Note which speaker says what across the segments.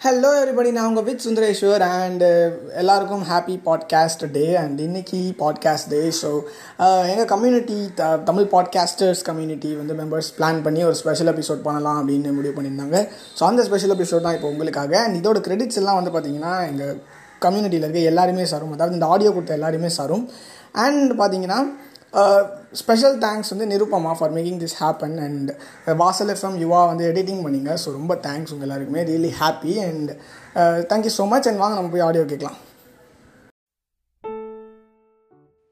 Speaker 1: Hello everybody நான் உங்கள் with Sundareshwar and uh, எல்லாருக்கும் ஹாப்பி பாட்காஸ்ட் டே அண்ட் இன்னைக்கு பாட்காஸ்ட் டே ஸோ எங்கள் community the Tamil podcasters community வந்து மெம்பர்ஸ் பிளான் பண்ணி ஒரு ஸ்பெஷல் எபிசோட் பண்ணலாம் அப்படின்னு முடிவு பண்ணியிருந்தாங்க. ஸோ அந்த ஸ்பெஷல் எபிசோட் தான் இப்போ உங்களுக்காக. அண்ட் இதோட கிரெடிட்ஸ் எல்லாம் வந்து பார்த்திங்கன்னா எங்கள் கம்யூனிட்டியில் இருக்க எல்லாருமே சாரும். அதாவது இந்த ஆடியோ கொடுத்த எல்லாருமே சாரும். அண்ட் பார்த்தீங்கன்னா uh, ஸ்பெஷல் தேங்க்ஸ் வந்து Nirupama for making this happen and Vaasal FM Yuva வந்து எடிட்டிங் பண்ணிங்க. ஸோ ரொம்ப தேங்க்ஸ் உங்கள் எல்லாருக்குமே. Really happy and thank you so much and வாங்க நம்ம போய் ஆடியோ கேட்கலாம்.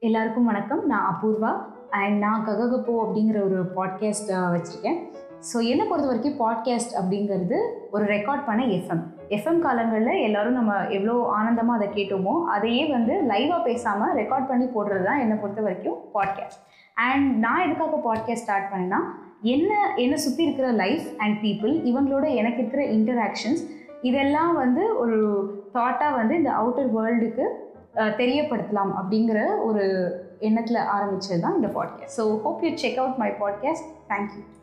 Speaker 2: எல்லாருக்கும் வணக்கம். நான் அபூர்வா அண்ட் நான் கககப்போ அப்படிங்கிற ஒரு பாட்காஸ்ட் uh, வச்சுருக்கேன். ஸோ என்னை பொறுத்த வரைக்கும் பாட்காஸ்ட் அப்படிங்கிறது ஒரு ரெக்கார்ட் பண்ண எஃப்எம் எஃப்எம் காலங்களில் எல்லோரும் நம்ம எவ்வளோ ஆனந்தமாக அதை கேட்டோமோ அதையே வந்து லைவாக பேசாமல் ரெக்கார்ட் பண்ணி போடுறது தான் என்னை பொறுத்த வரைக்கும் பாட்காஸ்ட் அண்ட் நான் எதுக்காக பாட்காஸ்ட் ஸ்டார்ட் பண்ணேன்னா என்ன என்னை சுற்றி இருக்கிற லைஃப் அண்ட் பீப்புள் இவங்களோட எனக்கு இருக்கிற இன்டராக்ஷன்ஸ் இதெல்லாம் வந்து ஒரு தாட்டாக வந்து இந்த அவுட்டர் வேர்ல்டுக்கு தெரியப்படுத்தலாம் அப்படிங்கிற ஒரு எண்ணத்தில் ஆரம்பித்தது தான் இந்த podcast so hope you check out my podcast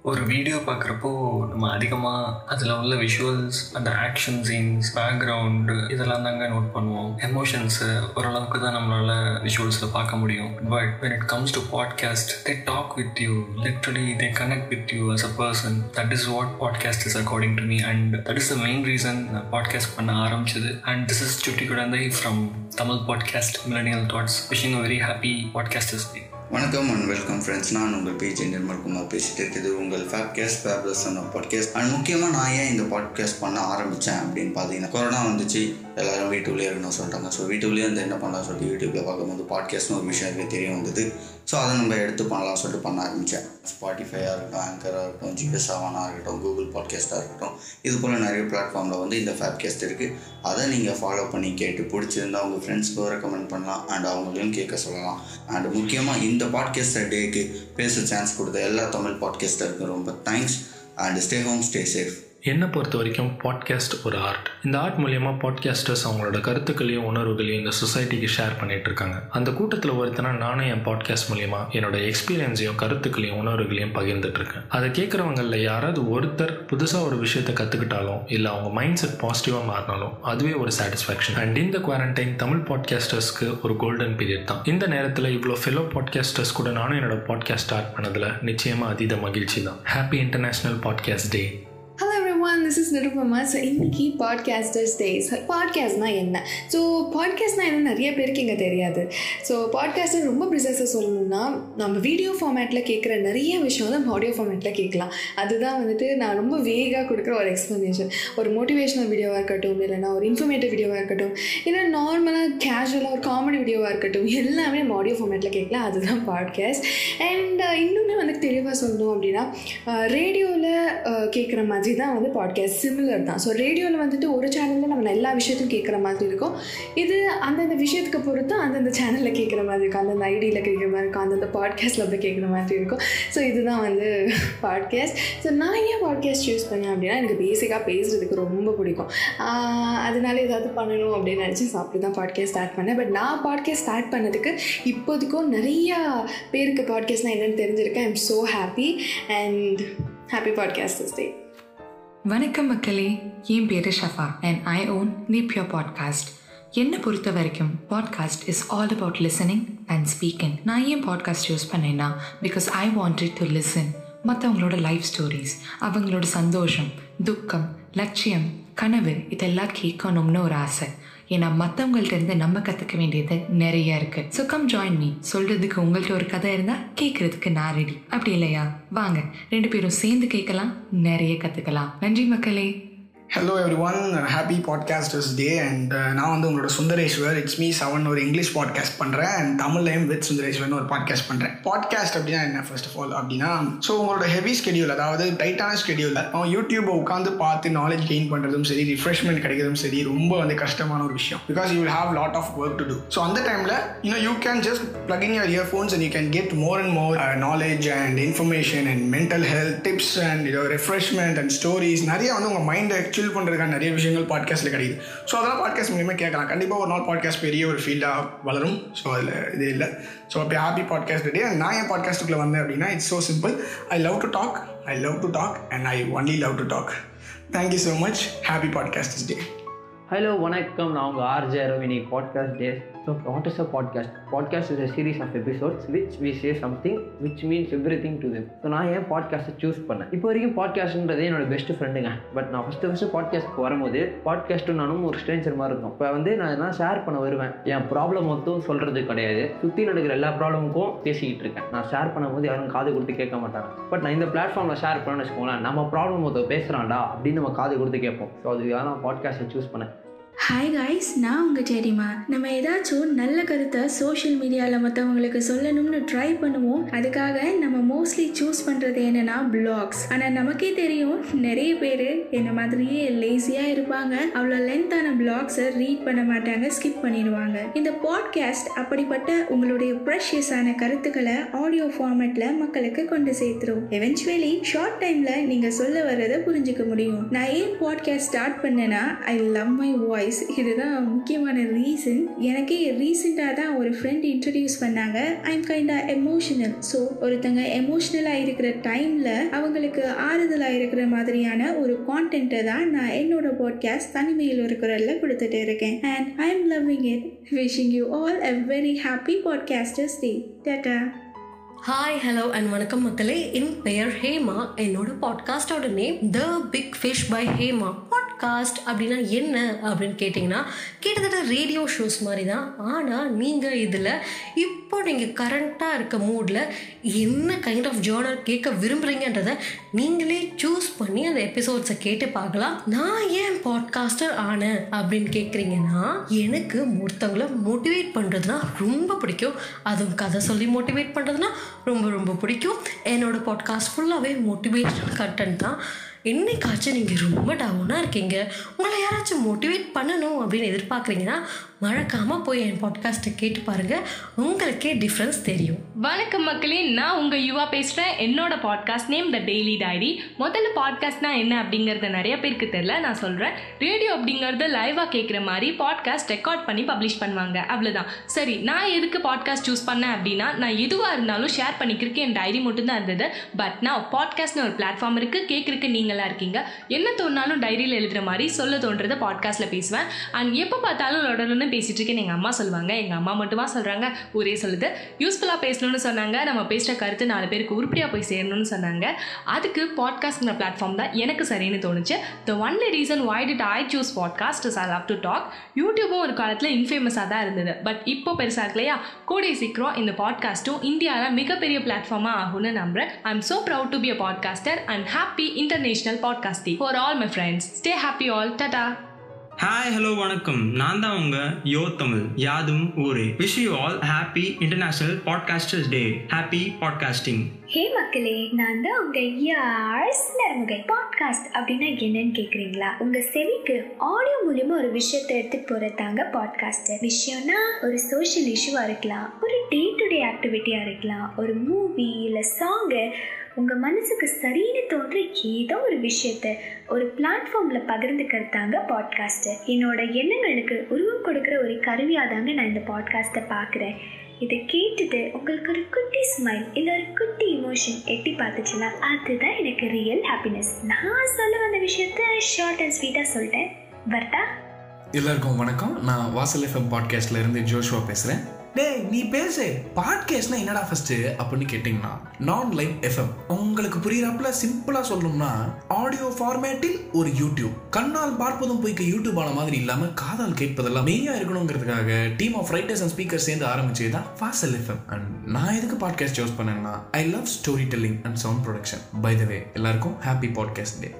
Speaker 3: ஒரு வீடியோ பார்க்குறப்போ நம்ம அதிகமாக அதில் உள்ள விஷுவல்ஸ் அந்த ஆக்ஷன் சீன்ஸ் பேக்ரவுண்டு இதெல்லாம் தாங்க நோட் பண்ணுவோம். எமோஷன்ஸு ஓரளவுக்கு தான் நம்மளால விஷுவல்ஸில் பார்க்க முடியும். But when it comes to podcast they talk with you literally they connect with you as a person that is what podcast is according to me and that is the main reason podcast பண்ண ஆரம்பிச்சது. And this is சுட்டி குழந்தை from Tamil podcast millennial thoughts wishing very happy podcasters day
Speaker 4: வணக்கம் and welcome friends நான் உங்கள் page Nirmalkumar பேசிட்டு இருக்குது. உங்கள் ஃபேப்கேஸ்ட் ஃபேப்லஸ் பாட்காஸ்ட் அண்ட் முக்கியமாக நான் ஏன் இந்த பாட்காஸ்ட் பண்ண ஆரம்பித்தேன் அப்படின்னு பார்த்தீங்கன்னா கொரோனா வந்துச்சு. எல்லாரும் வீட்டுக்குள்ளேயே இருக்கணும் சொல்லிட்டாங்க ஸோ வீட்டுக்குள்ளேயே வந்து என்ன பண்ணலாம் சொல்லிட்டு யூடியூப்பில் பார்க்கும்போது பாட்காஸ்ட்னு ஒரு விஷயம் எனக்கு தெரிய வந்தது. ஸோ அதை நம்ம எடுத்து பண்ணலாம் சொல்லிட்டு பண்ண ஆரம்பித்தேன் ஸ்பாட்டிஃபையாக இருக்கட்டும் ஆங்கராக இருக்கட்டும் ஜிஎஸ் செவனாக இருக்கட்டும் கூகுள் பாட்காஸ்ட்டாக இருக்கட்டும் இது போல் நிறைய பிளாட்ஃபார்மில் வந்து இந்த ஃபேப்கேஸ்ட் இருக்குது அதை நீங்கள் ஃபாலோ பண்ணி கேட்டு பிடிச்சிருந்தா உங்கள் ஃப்ரெண்ட்ஸ்க்கும் ரெக்கமெண்ட் பண்ணலாம் அண்ட் அவங்களையும் கேட்க சொல்லலாம். அண்ட் முக்கியமாக இந்த பாட்காஸ்டர் டேக்கு பேச சான்ஸ் கொடுத்த எல்லா தமிழ் பாட்காஸ்டருக்கும் ரொம்ப thanks and stay home stay safe
Speaker 5: என்னை பொறுத்த வரைக்கும் பாட்காஸ்ட் ஒரு ஆர்ட் இந்த ஆர்ட் மூலியமாக பாட்காஸ்டர்ஸ் அவங்களோட கருத்துக்களையும் உணர்வுகளையும் இந்த சொசைட்டிக்கு ஷேர் பண்ணிட்டு இருக்காங்க அந்த கூட்டத்தில் ஒருத்தனா நானும் என் பாட்காஸ்ட் மூலியமாக என்னோட எக்ஸ்பீரியன்ஸையும் கருத்துக்களையும் உணர்வுகளையும் பகிர்ந்துட்டு இருக்கேன் அதை கேட்குறவங்களில் யாராவது ஒருத்தர் புதுசாக ஒரு விஷயத்தை கற்றுக்கிட்டாலும் இல்லை அவங்க மைண்ட் செட் பாசிட்டிவாக மாறினாலும் அதுவே ஒரு சாட்டிஸ்ஃபேக்ஷன் அண்ட் இந்த குவாரண்டைன் தமிழ் பாட்காஸ்டர்ஸ்க்கு ஒரு கோல்டன் பீரியட் தான். இந்த நேரத்தில் இவ்வளோ ஃபெலோ பாட்காஸ்டர்ஸ் கூட நானும் என்னோட பாட்காஸ்ட் ஸ்டார்ட் பண்ணதில் நிச்சயமாக அதீத மகிழ்ச்சி தான். Happy international podcast day
Speaker 6: this is Nirupama so இன்னைக்கு பாட்காஸ்டர்ஸ் டேஸ் பாட்காஸ்ட்னா என்ன? ஸோ பாட்காஸ்ட்னா என்ன நிறைய பேருக்கு இங்கே தெரியாது. ஸோ பாட்காஸ்டர் ரொம்ப ப்ரிசஸாக சொல்லணும்னா நம்ம வீடியோ ஃபார்மேட்டில் கேட்குற நிறைய விஷயம் வந்து ஆடியோ ஃபார்மேட்டில் கேட்கலாம் அதுதான் வந்துட்டு நான் ரொம்ப வேகாக கொடுக்குற ஒரு எக்ஸ்ப்ளனேஷன் ஒரு மோட்டிவேஷனல் வீடியோவாக இருக்கட்டும் இல்லைனா ஒரு இன்ஃபர்மேட்டிவ் வீடியோவாக இருக்கட்டும் இல்லை நார்மலாக கேஷுவலாக ஒரு காமெடி வீடியோவாக இருக்கட்டும் எல்லாமே நம்ம ஆடியோ ஃபார்மேட்டில் கேட்கலாம் அதுதான் பாட்காஸ்ட் அண்ட் இன்னொன்று வந்து தெளிவாக சொல்லணும் அப்படின்னா ரேடியோவில் கேட்குற மாதிரி தான் வந்து பாட்காஸ்ட் சிமிலர் தான். ஸோ ரேடியோவில் வந்துட்டு ஒரு சேனலில் நம்ம எல்லா விஷயத்தையும் கேட்குற மாதிரி இருக்கும். இது அந்தந்த விஷயத்துக்கு பொறுத்து அந்தந்த சேனலில் கேட்குற மாதிரி இருக்கும். அந்தந்த ஐடியில் கேட்குற மாதிரி இருக்கும். அந்தந்த பாட்காஸ்ட்டில் போய் கேட்குற மாதிரி இருக்கும். ஸோ இதுதான் வந்து பாட்காஸ்ட் ஸோ நான் ஏன் பாட்காஸ்ட் யூஸ் பண்ணேன் அப்படின்னா எனக்கு பேசிக்காக பேசுகிறதுக்கு ரொம்ப பிடிக்கும். அதனால ஏதாவது பண்ணணும் அப்படின்னு நினச்சி சாப்பிட்டு தான் பாட்காஸ்ட் ஸ்டார்ட் பண்ணேன். பட் நான் பாட்காஸ்ட் ஸ்டார்ட் பண்ணதுக்கு இப்போதைக்கும் நிறையா பேருக்கு பாட்காஸ்ட்னால் என்னென்னு தெரிஞ்சிருக்கேன். I'm so happy and happy podcast day
Speaker 7: வணக்கம் மக்களே என் பேர் ஷஃபா அண்ட் ஐ ஓன் நீப்யோ பாட்காஸ்ட் என்னை பொறுத்த வரைக்கும் podcast is all about listening and speaking நான் ஏன் பாட்காஸ்ட் யூஸ் பண்ணேன்னா because I wanted to listen மற்றவங்களோட லைஃப் ஸ்டோரிஸ் அவங்களோட சந்தோஷம் துக்கம் லட்சியம் கனவு இதெல்லாம் கேட்கணும்னு ஒரு ஆசை. ஏன்னா மற்றவங்கள்ட்ட இருந்து நம்ம கற்றுக்க வேண்டியது நிறைய இருக்கு. ஸோ கம் ஜாயின் மீ சொல்றதுக்கு உங்கள்கிட்ட ஒரு கதை இருந்தால் கேட்கறதுக்கு நான் ரெடி அப்படி இல்லையா? வாங்க. ரெண்டு பேரும் சேர்ந்து கேட்கலாம் நிறைய கற்றுக்கலாம் நன்றி மக்களே.
Speaker 1: Hello everyone happy podcasters day and நான் வந்து உங்களோட சுந்தரேஸ்வர். இட்ஸ் மீ செவன் ஒரு இங்கிலீஷ் பாட்காஸ்ட் பண்ணுறேன் அண்ட் தமிழ்லையும் வித் சுந்தரேஸ்வர்னு ஒரு பாட்காஸ்ட் பண்ணுறேன் பாட்காஸ்ட் அப்படின்னா என்ன ஃபர்ஸ்ட் ஆஃப் ஆல் அப்படின்னா ஸோ உங்களோட ஹெவி ஸ்கெடியூல் அதாவது டைட்டான ஸ்கெடியூல் அவன் யூடியூப்பை உட்காந்து பார்த்து நாலேஜ் கெயின் பண்ணுறதும் சரி ரிஃப்ரெஷ்மெண்ட் கிடைக்கிறதும் சரி ரொம்ப வந்து கஷ்டமான ஒரு விஷயம். Because you will have lot of work to do so அந்த டைமில் you know you can just plug in your earphones and you can get more and more knowledge and information and mental health tips and இதோ refreshment and stories நிறைய வந்து உங்கள் மைண்டை சில் பண்ணுறதுக்கான நிறைய விஷயங்கள் பாட்காஸ்ட்டில் கிடைக்குது. ஸோ அதெல்லாம் பாட்காஸ்ட் மூலியமாக கேட்கலாம். கண்டிப்பாக ஒரு நாள் பாட்காஸ்ட் பெரிய ஒரு ஃபீல்டாக வளரும். ஸோ அதில் இது இல்லை. ஸோ அப்படி ஹாப்பி பாட்காஸ்ட் டே நான் என் பாட்காஸ்ட்டுக்குள்ளே வந்தேன் அப்படின்னா it's so simple I love to talk I love to talk and I only love to talk thank you so much happy podcast day
Speaker 8: hello வணக்கம். நான் உங்கள் RJ Ravini podcast days so what is a podcast podcast is a series of episodes which we say something which means everything to them so நான் ஏன் பாட்காஸ்ட்டை choose பண்ணேன்? இப்போ வரைக்கும் பாட்காஸ்ட்ன்றது என்னோட பெஸ்ட் ஃப்ரெண்டுங்க பட் நான் ஃபஸ்ட்டு ஃபஸ்ட்டு பாட்காஸ்ட்க்கு வரும்போது பாட்காஸ்ட்டும் நானும் ஒரு ஸ்ட்ரேஞ்சர் மாதிரி இருக்கும் இப்போ வந்து நான் எதனா ஷேர் பண்ண வருவேன். என் ப்ராப்ளம் மொத்தம் சொல்கிறது கிடையாது. சுற்றி நடக்கிற எல்லா ப்ராப்ளமுக்கும் பேசிக்கிட்டு இருக்கேன். நான் ஷேர் பண்ணும்போது யாரும் காது கொடுத்து கேட்க மாட்டாங்க. பட் நான் இந்த பிளாட்ஃபார்மில் ஷேர் பண்ணேன்னு வச்சுக்கோங்களேன். நம்ம ப்ராப்ளம் மொத்தம் பேசுகிறான்டா அப்படின்னு நம்ம காது கொடுத்து கேட்போம். ஸோ அதுக்காக நான் பாட்காஸ்ட்டை சூஸ் பண்ணேன்.
Speaker 9: ஹாய் காய்ஸ் நான் உங்கள் ஜெரிமா. நம்ம ஏதாச்சும் நல்ல கருத்தை சோஷியல் மீடியாவில் மற்றவங்களுக்கு சொல்லணும்னு ட்ரை பண்ணுவோம். அதுக்காக நம்ம மோஸ்ட்லி சூஸ் பண்ணுறது என்னென்னா பிளாக்ஸ் ஆனால் நமக்கே தெரியும் நிறைய பேர் என்ன மாதிரியே லேசியாக இருப்பாங்க. அவ்வளோ லென்த்தான பிளாக்ஸை ரீட் பண்ண மாட்டாங்க ஸ்கிப் பண்ணிடுவாங்க. இந்த பாட்காஸ்ட் அப்படிப்பட்ட உங்களுடைய ப்ரெஷியஸான கருத்துக்களை ஆடியோ ஃபார்மேட்டில் மக்களுக்கு கொண்டு சேர்த்துரும். எவென்ச்சுவலி ஷார்ட் டைமில் நீங்கள் சொல்ல வர்றதை புரிஞ்சுக்க முடியும். நான் ஏன் பாட்காஸ்ட் ஸ்டார்ட் பண்ணேன்னா ஐ லவ் மை வாய்ஸ் இதுதான் முக்கியமான ரீசன் எனக்கே ரீசெண்டாக தான் ஒரு ஃப்ரெண்ட் இன்ட்ரடியூஸ் பண்ணாங்க. ஐம் கைண்டா எமோஷனல் ஸோ ஒருத்தங்க எமோஷ்னலாக இருக்கிற டைமில் அவங்களுக்கு ஆறுதலாக இருக்கிற மாதிரியான ஒரு கான்டென்ட்டை தான் நான் என்னோட பாட்காஸ்ட் தனிமையில் இருக்கிறல கொடுத்துட்டு இருக்கேன். And I am loving it wishing you all a very happy podcasters day tata
Speaker 10: hi hello and வணக்கம் மக்களே. என் பெயர் ஹேமா. என்னோட பாட்காஸ்டோட name the big fish by Hema podcast அப்படின்னா என்ன அப்படின்னு கேட்டிங்கன்னா கிட்டத்தட்ட ரேடியோ ஷோஸ் மாதிரி தான் ஆனால் நீங்கள் இதில் இப்போ நீங்கள் கரண்ட்டாக இருக்க மூடில் என்ன கைண்ட் ஆஃப் ஜேர்னல் கேட்க விரும்புகிறீங்கன்றதை நீங்களே சூஸ் பண்ணி அந்த எபிசோட்ஸை கேட்டு பார்க்கலாம். நான் ஏன் பாட்காஸ்டர் ஆனேன் அப்படின்னு கேட்குறீங்கன்னா எனக்கு ஒருத்தவங்களை மோட்டிவேட் பண்ணுறதுனா ரொம்ப பிடிக்கும். அதுவும் கதை சொல்லி மோட்டிவேட் பண்ணுறதுனா ரொம்ப ரொம்ப பிடிக்கும். என்னோட பாட்காஸ்ட் ஃபுல்லாகவே மோட்டிவேஷன் கண்டென்ட் தான். என்னைக்காச்சும் நீங்கள் ரொம்ப டவுனாக இருக்கீங்க. உங்களை யாராச்சும் மோட்டிவேட் பண்ணணும் அப்படின்னு எதிர்பார்க்குறீங்கன்னா மறக்காமல் போய் என் பாட்காஸ்ட்டை கேட்டு பாருங்கள் உங்களுக்கே டிஃப்ரென்ஸ் தெரியும்.
Speaker 11: வணக்கம் மக்களே நான் உங்கள் யுவா பேசுகிறேன் என்னோட podcast name the daily diary முதல்ல பாட்காஸ்ட்னா என்ன அப்படிங்கிறத நிறைய பேருக்கு தெரில நான் சொல்கிறேன் ரேடியோ அப்படிங்கிறது லைவாக கேட்குற மாதிரி பாட்காஸ்ட் ரெக்கார்ட் பண்ணி பப்ளிஷ் பண்ணுவாங்க. அவ்வளோதான் சரி நான் எதுக்கு பாட்காஸ்ட் சூஸ் பண்ணேன் அப்படின்னா நான் எதுவாக இருந்தாலும் ஷேர் பண்ணிக்கிறதுக்கு என் டைரி மட்டும்தான் இருந்தது. பட் நான் பாட்காஸ்ட்னு ஒரு பிளாட்ஃபார்ம் இருக்குது கேட்குறக்கு நீங்களாக இருக்கீங்க? என்ன தோணாலும் டைரியில் எழுதுகிற மாதிரி சொல்ல தோன்றதை பாட்காஸ்ட்டில் பேசுவேன். அண்ட் எப்போ பார்த்தாலும் லொடலுன்னு பேசிகிட்டு இருக்கேன். எங்கள் அம்மா சொல்லுவாங்க. எங்கள் அம்மா மட்டுமா சொல்கிறாங்க ஊரே சொல்லுது. யூஸ்ஃபுல்லாக பேசணும்னு சொன்னாங்க. நம்ம பேசுகிற கருத்து நாலு பேருக்கு உருப்படியாக போய் சேரணும்னு சொன்னாங்க. அதுக்கு பாட்காஸ்ட்ங்கிற பிளாட்ஃபார்ம் தான் எனக்கு சரின்னு தோணுச்சு. The only reason why did I choose podcast is I love to talk யூடியூபும் ஒரு காலத்தில் இன்ஃபேமஸாக தான் இருந்தது. பட் இப்போ பெருசாக இல்லையா? கூடிய சீக்கிரம் இந்த பாட்காஸ்ட்டும் இந்தியாவில் மிகப்பெரிய பிளாட்ஃபார்மாக ஆகும்னு நம்புறேன். I am so proud to be a podcaster and happy international podcast day for all my friends stay happy all tata
Speaker 12: hi hello வணக்கம். நான் தான் உங்க யோ தமிழ். யாதும் ஊரே. Wish you all happy international podcasters day happy podcasting
Speaker 9: hey மக்களே நான் தான் உங்க யார்ஸ் நரமுகை பாட்காஸ்ட் அப்படின்னா என்னன்னு கேக்குறீங்களா? உங்க செவிக்கு ஆடியோ மூலியமா ஒரு விஷயத்தை எடுத்துட்டு போறது தாங்க பாட்காஸ்ட் விஷயம்னா ஒரு சோஷியல் இஷ்யூவா இருக்கலாம். ஒரு டே டு டே ஆக்டிவிட்டியா இருக்கலாம். ஒரு மூவி இல்ல சாங்கு உங்கள் மனசுக்கு சரின்னு தோன்ற ஏதோ ஒரு விஷயத்த ஒரு பிளாட்ஃபார்மில் பகிர்ந்துக்கிறதாங்க பாட்காஸ்ட்டு என்னோட எண்ணங்களுக்கு உருவம் கொடுக்குற ஒரு கருவியாக தாங்க நான் இந்த பாட்காஸ்ட்டை பார்க்குறேன். இதை கேட்டுட்டு உங்களுக்கு ஒரு குட்டி ஸ்மைல் இல்லை ஒரு குட்டி இமோஷன் எட்டி பார்த்துச்சுன்னா அதுதான் எனக்கு ரியல் ஹாப்பினஸ் நான் சொல்ல வந்த விஷயத்த ஷார்ட் அண்ட் ஸ்வீட்டாக சொல்லிட்டேன் வரட்டா
Speaker 13: எல்லாருக்கும் வணக்கம். நான் வாசல் எஃப்எம் பாட்காஸ்ட்ல இருந்து ஜோஷுவா பேசுகிறேன் டேய் நீ பேசு. பாட்காஸ்ட்னா என்னடா ஃபர்ஸ்ட் அப்படின்னு கேட்டிங்கன்னா நான் லைவ் எஃப்எம் உங்களுக்கு புரியுறாப்புல சிம்பிளா சொல்லணும்னா ஆடியோ ஃபார்மேட்டில் ஒரு யூடியூப் கண்ணால் பார்ப்பதும் போய்க்கு யூடியூப் ஆன மாதிரி இல்லாம காதால் கேட்பதெல்லாம் மெய்யா இருக்கணுங்கிறதுக்காக team of writers and speaker சேர்ந்து ஆரம்பிச்சது தான் ஃபாசல் எஃப்எம் அண்ட் நான் எதுக்கு பாட்காஸ்ட் சூஸ் பண்ணேன்னா I love story telling and sound production by the way எல்லாருக்கும் ஹாப்பி பாட்காஸ்ட் டே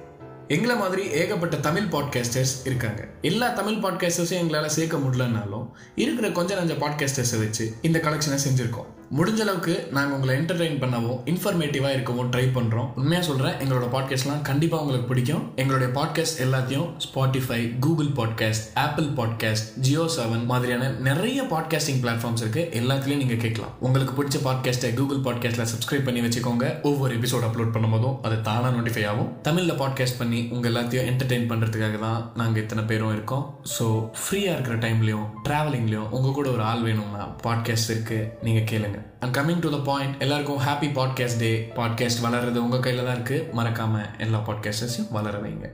Speaker 13: எங்களை மாதிரி ஏகப்பட்ட தமிழ் பாட்காஸ்டர்ஸ் இருக்காங்க. எல்லா தமிழ் பாட்காஸ்டர்ஸையும் எங்களால் சேர்க்க முடியலனாலும் இருக்கிற கொஞ்சம் நஞ்ச பாட்காஸ்டர்ஸை வச்சு இந்த கலெக்ஷனை செஞ்சுருக்கோம். முடிஞ்ச அளவுக்கு நாங்கள் உங்களை என்டர்டெயின் பண்ணவும் இன்ஃபர்மேட்டிவாக இருக்கவும் ட்ரை பண்ணுறோம் உண்மையாக சொல்கிறேன் எங்களோட பாட்காஸ்ட்லாம் கண்டிப்பாக உங்களுக்கு பிடிக்கும். எங்களுடைய பாட்காஸ்ட் எல்லாத்தையும் Spotify Google podcast Apple podcast JioSaavn மாதிரியான நிறைய பாட்காஸ்டிங் பிளாட்ஃபார்ம்ஸ் இருக்கு. எல்லாத்துலேயும் நீங்கள் கேட்கலாம். உங்களுக்கு பிடிச்ச பாட்காஸ்ட்டை கூகுள் பாட்காஸ்ட்டில் சப்ஸ்கிரைப் பண்ணி வச்சுக்கோங்க. ஒவ்வொரு எபிசோட் அப்லோட் பண்ணும்போதும் அது தானாக நோட்டிஃபை ஆகும். தமிழில் பாட்காஸ்ட் பண்ணி உங்கள் எல்லாத்தையும் என்டர்டெயின் பண்ணுறதுக்காக தான் நாங்கள் இத்தனை பேரும் இருக்கோம். ஸோ ஃப்ரீயாக இருக்கிற டைம்லையும் ட்ராவலிங்லையும் உங்கள் கூட ஒரு ஆள் வேணும்னா பாட்காஸ்ட் இருக்குது நீங்கள் கேளுங்க. And coming to the point எல்லாருக்கும் ஹாப்பி பாட்காஸ்ட் டே பாட்காஸ்ட் வளர்றது உங்கள் கையில் தான் இருக்குது மறக்காமல் எல்லா பாட்காஸ்டர்ஸையும் வளர வைங்க.